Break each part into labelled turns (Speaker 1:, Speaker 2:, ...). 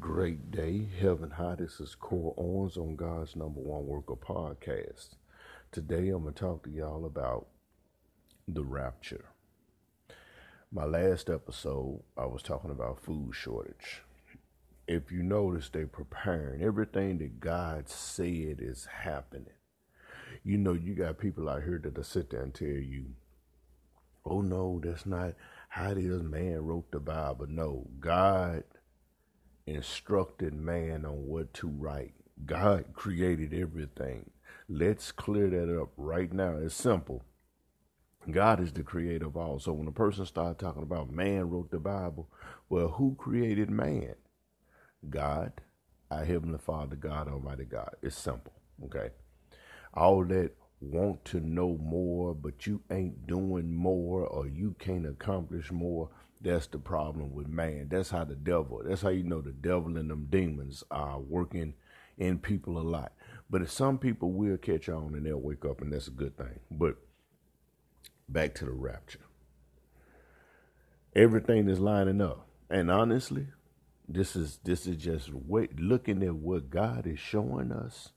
Speaker 1: Great day, heaven high. This is Core Owens on God's number one worker podcast. Today I'm going to talk to y'all about the rapture. My last episode, I was talking about food shortage. If you notice, they're preparing everything that God said is happening. You know, you got people out here that'll sit there and tell you, oh no, that's not how it is man wrote the Bible. No, God instructed man on what to write. God created everything. Let's clear that up right now. It's simple. God is the creator of all. So when a person starts talking about man wrote the Bible, well, who created man? God, our Heavenly Father, God, Almighty God. It's simple. Okay. All that want to know more, but you ain't doing more or you can't accomplish more. That's the problem with man. That's how the devil, that's how you know the devil and them demons are working in people a lot. But if some people will catch on and they'll wake up, and that's a good thing. But back to the rapture. Everything is lining up. And honestly, this is this is just wait looking at what God is showing us.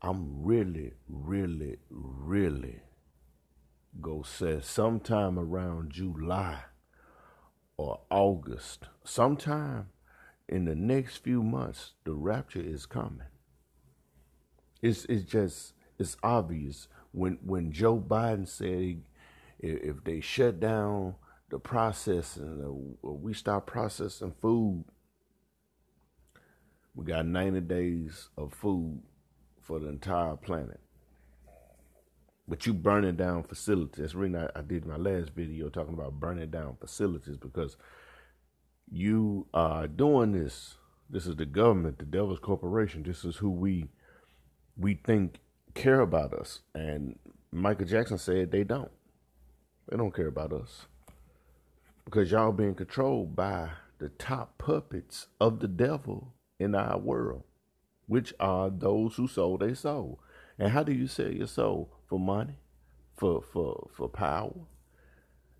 Speaker 1: I'm really, really, really go say sometime around July or August, sometime in the next few months, the rapture is coming. It's it's just it's obvious when when Joe Biden said if they shut down the processing, uh, or we stop processing food, we got 90 days of food for the entire planet. But you burning down facilities. That's reason I, I did my last video talking about burning down facilities because you are doing this. This is the government, the devil's corporation. This is who we we think care about us. And Michael Jackson said they don't. They don't care about us. Because y'all being controlled by the top puppets of the devil in our world, which are those who sold their soul. And how do you sell your soul? For money? For for for power?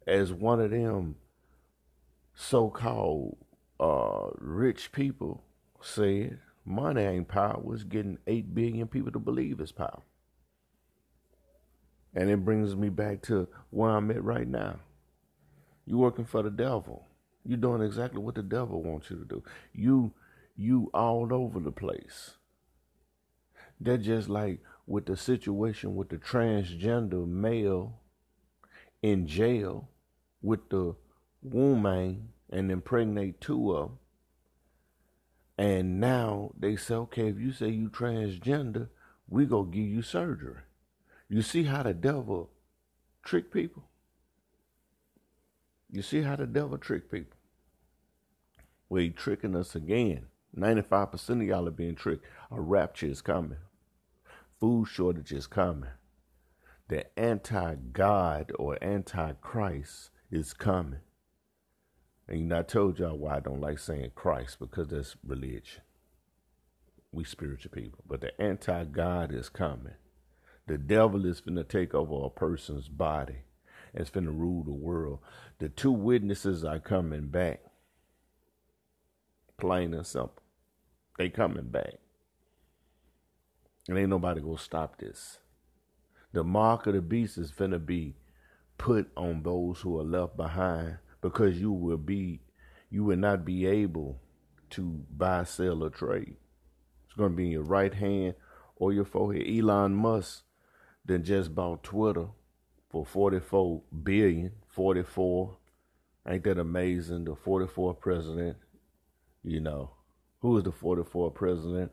Speaker 1: As one of them so called uh, rich people said, money ain't power, it's getting eight billion people to believe it's power. And it brings me back to where I'm at right now. You working for the devil. You're doing exactly what the devil wants you to do. You you all over the place. They're just like with the situation with the transgender male in jail with the woman and impregnate two of them. And now they say, okay, if you say you transgender, we gonna give you surgery. You see how the devil trick people? You see how the devil trick people? Well, he tricking us again. 95% of y'all are being tricked. A rapture is coming. Food shortage is coming. The anti-God or anti-Christ is coming. And you know, I told y'all why I don't like saying Christ, because that's religion. We spiritual people. But the anti-God is coming. The devil is finna take over a person's body it's finna rule the world. The two witnesses are coming back. Plain and simple. They coming back. And ain't nobody gonna stop this. The mark of the beast is finna be put on those who are left behind because you will be you will not be able to buy, sell, or trade. It's gonna be in your right hand or your forehead. Elon Musk then just bought Twitter for 44 billion, 44. Ain't that amazing? The 44th president, you know, who is the 44th president?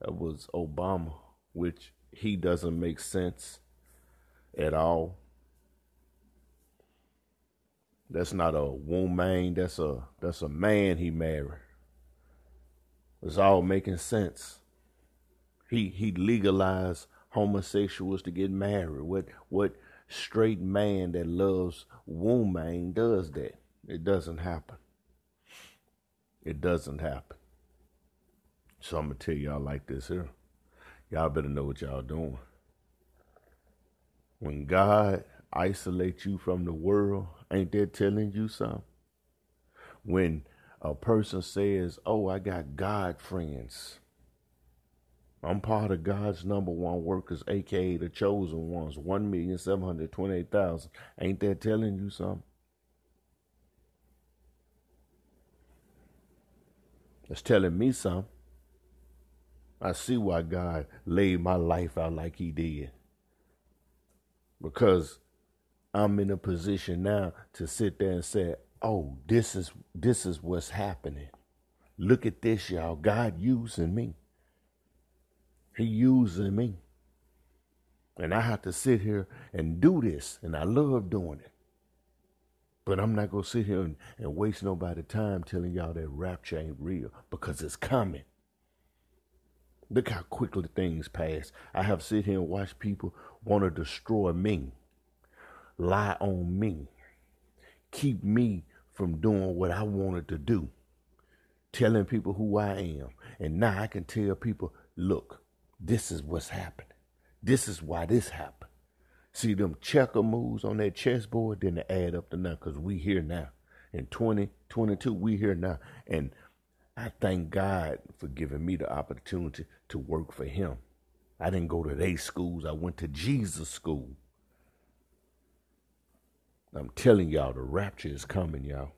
Speaker 1: That was Obama, which he doesn't make sense at all. That's not a woman, that's a that's a man he married. It's all making sense. He he legalized homosexuals to get married. What what straight man that loves woman does that? It doesn't happen. It doesn't happen. So I'm gonna tell y'all like this here. Y'all better know what y'all doing. When God isolates you from the world, ain't that telling you something? When a person says, Oh, I got God friends. I'm part of God's number one workers, aka the chosen ones, 1,728,000. Ain't that telling you something? It's telling me something. I see why God laid my life out like He did. Because I'm in a position now to sit there and say, "Oh, this is this is what's happening. Look at this, y'all. God using me. He using me. And I have to sit here and do this, and I love doing it. But I'm not gonna sit here and, and waste nobody time telling y'all that rapture ain't real because it's coming. Look how quickly things pass. I have sit here and watched people want to destroy me, lie on me, keep me from doing what I wanted to do, telling people who I am. And now I can tell people, look, this is what's happening. This is why this happened. See them checker moves on that chessboard, then they add up to now because we here now. In 2022, we here now. And I thank God for giving me the opportunity to work for Him. I didn't go to they schools, I went to Jesus school. I'm telling y'all, the rapture is coming, y'all.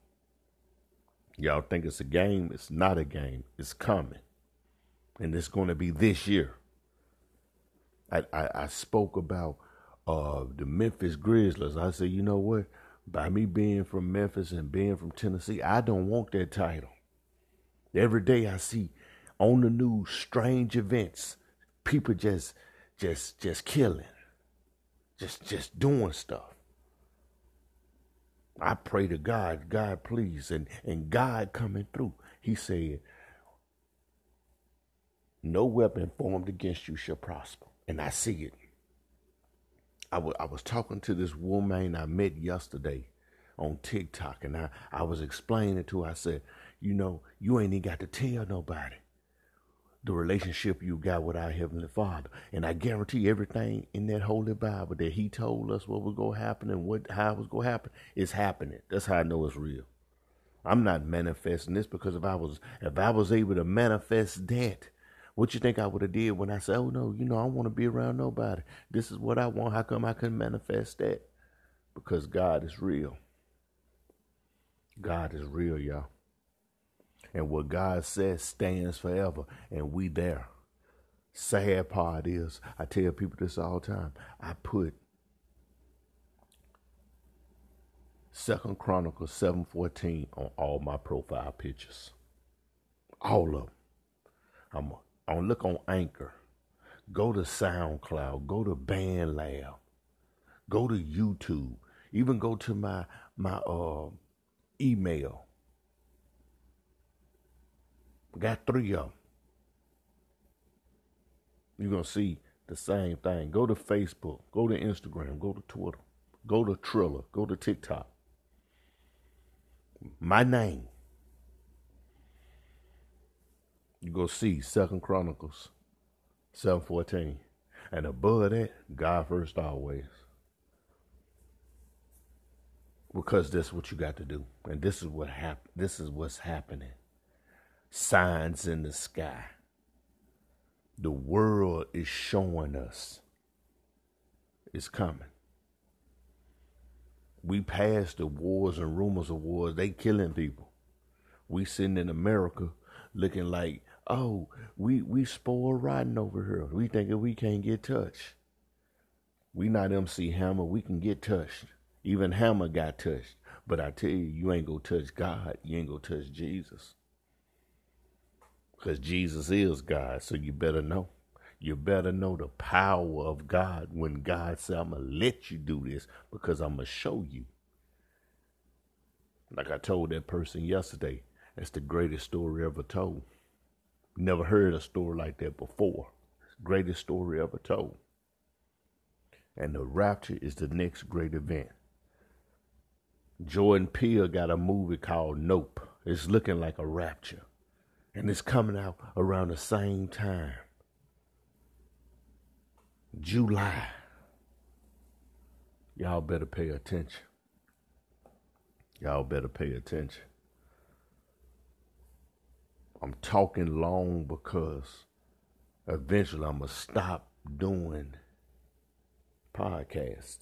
Speaker 1: Y'all think it's a game? It's not a game. It's coming. And it's going to be this year. I, I, I spoke about uh, the Memphis Grizzlies. I said, you know what? By me being from Memphis and being from Tennessee, I don't want that title. Every day I see on the news strange events, people just just just killing, just just doing stuff. I pray to God, God please, and and God coming through. He said, "No weapon formed against you shall prosper," and I see it. I, w- I was talking to this woman I met yesterday on TikTok, and I, I was explaining to her, I said, you know, you ain't even got to tell nobody the relationship you got with our Heavenly Father. And I guarantee everything in that Holy Bible that He told us what was going to happen and what how it was going to happen is happening. That's how I know it's real. I'm not manifesting this because if I was if I was able to manifest that, what you think I would have did when I said, "Oh no, you know, I want to be around nobody. This is what I want. How come I couldn't manifest that?" Because God is real. God is real, y'all. And what God says stands forever, and we there. Sad part is, I tell people this all the time. I put Second Chronicles seven fourteen on all my profile pictures, all of them. I'm on look on Anchor, go to SoundCloud, go to BandLab, go to YouTube, even go to my my uh, email Got three of them. You're going to see the same thing. Go to Facebook, go to Instagram, go to Twitter, go to Triller, go to TikTok. My name. You go see Second Chronicles 714. And above that, God first always. Because that's what you got to do. And this is what hap- this is what's happening signs in the sky. The world is showing us it's coming. We passed the wars and rumors of wars. They killing people. We sitting in America looking like, oh, we we spoiled riding over here. We thinking we can't get touched. We not MC Hammer. We can get touched. Even Hammer got touched. But I tell you, you ain't gonna touch God. You ain't gonna touch Jesus because Jesus is God. So you better know. You better know the power of God when God said, I'm going to let you do this because I'm going to show you. Like I told that person yesterday, that's the greatest story ever told. Never heard a story like that before. Greatest story ever told. And the rapture is the next great event. Jordan Peele got a movie called Nope. It's looking like a rapture and it's coming out around the same time. July. Y'all better pay attention. Y'all better pay attention. I'm talking long because eventually I'm going to stop doing podcast.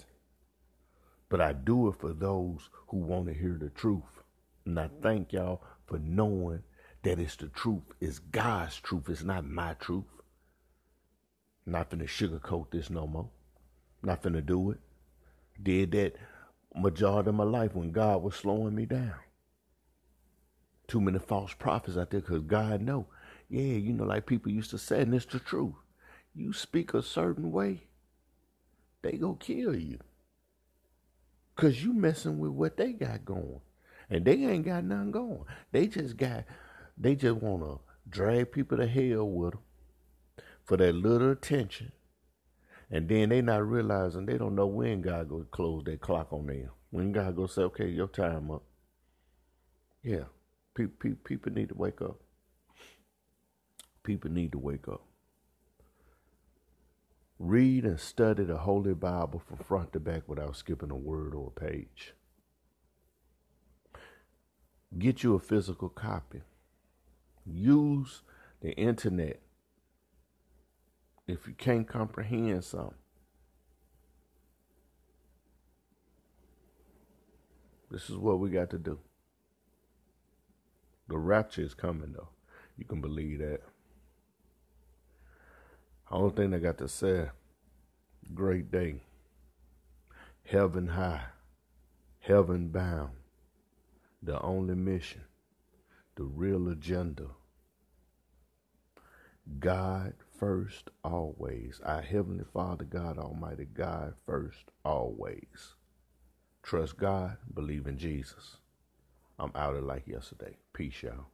Speaker 1: But I do it for those who want to hear the truth. And I thank y'all for knowing that it's the truth. It's God's truth. It's not my truth. Not finna sugarcoat this no more. Not finna do it. Did that majority of my life when God was slowing me down. Too many false prophets out there because God know. Yeah, you know, like people used to say, and it's the truth. You speak a certain way, they go kill you. Cause you messing with what they got going. And they ain't got nothing going. They just got they just wanna drag people to hell with them for that little attention. And then they not realizing they don't know when God go close that clock on them. When God go say, okay, your time up. Yeah. People need to wake up. People need to wake up. Read and study the Holy Bible from front to back without skipping a word or a page. Get you a physical copy. Use the internet if you can't comprehend something. This is what we got to do. The rapture is coming, though. You can believe that. Only thing I got to say, great day. Heaven high, heaven bound. The only mission, the real agenda. God first, always. Our Heavenly Father, God Almighty, God first, always. Trust God, believe in Jesus. I'm out of like yesterday. Peace, y'all.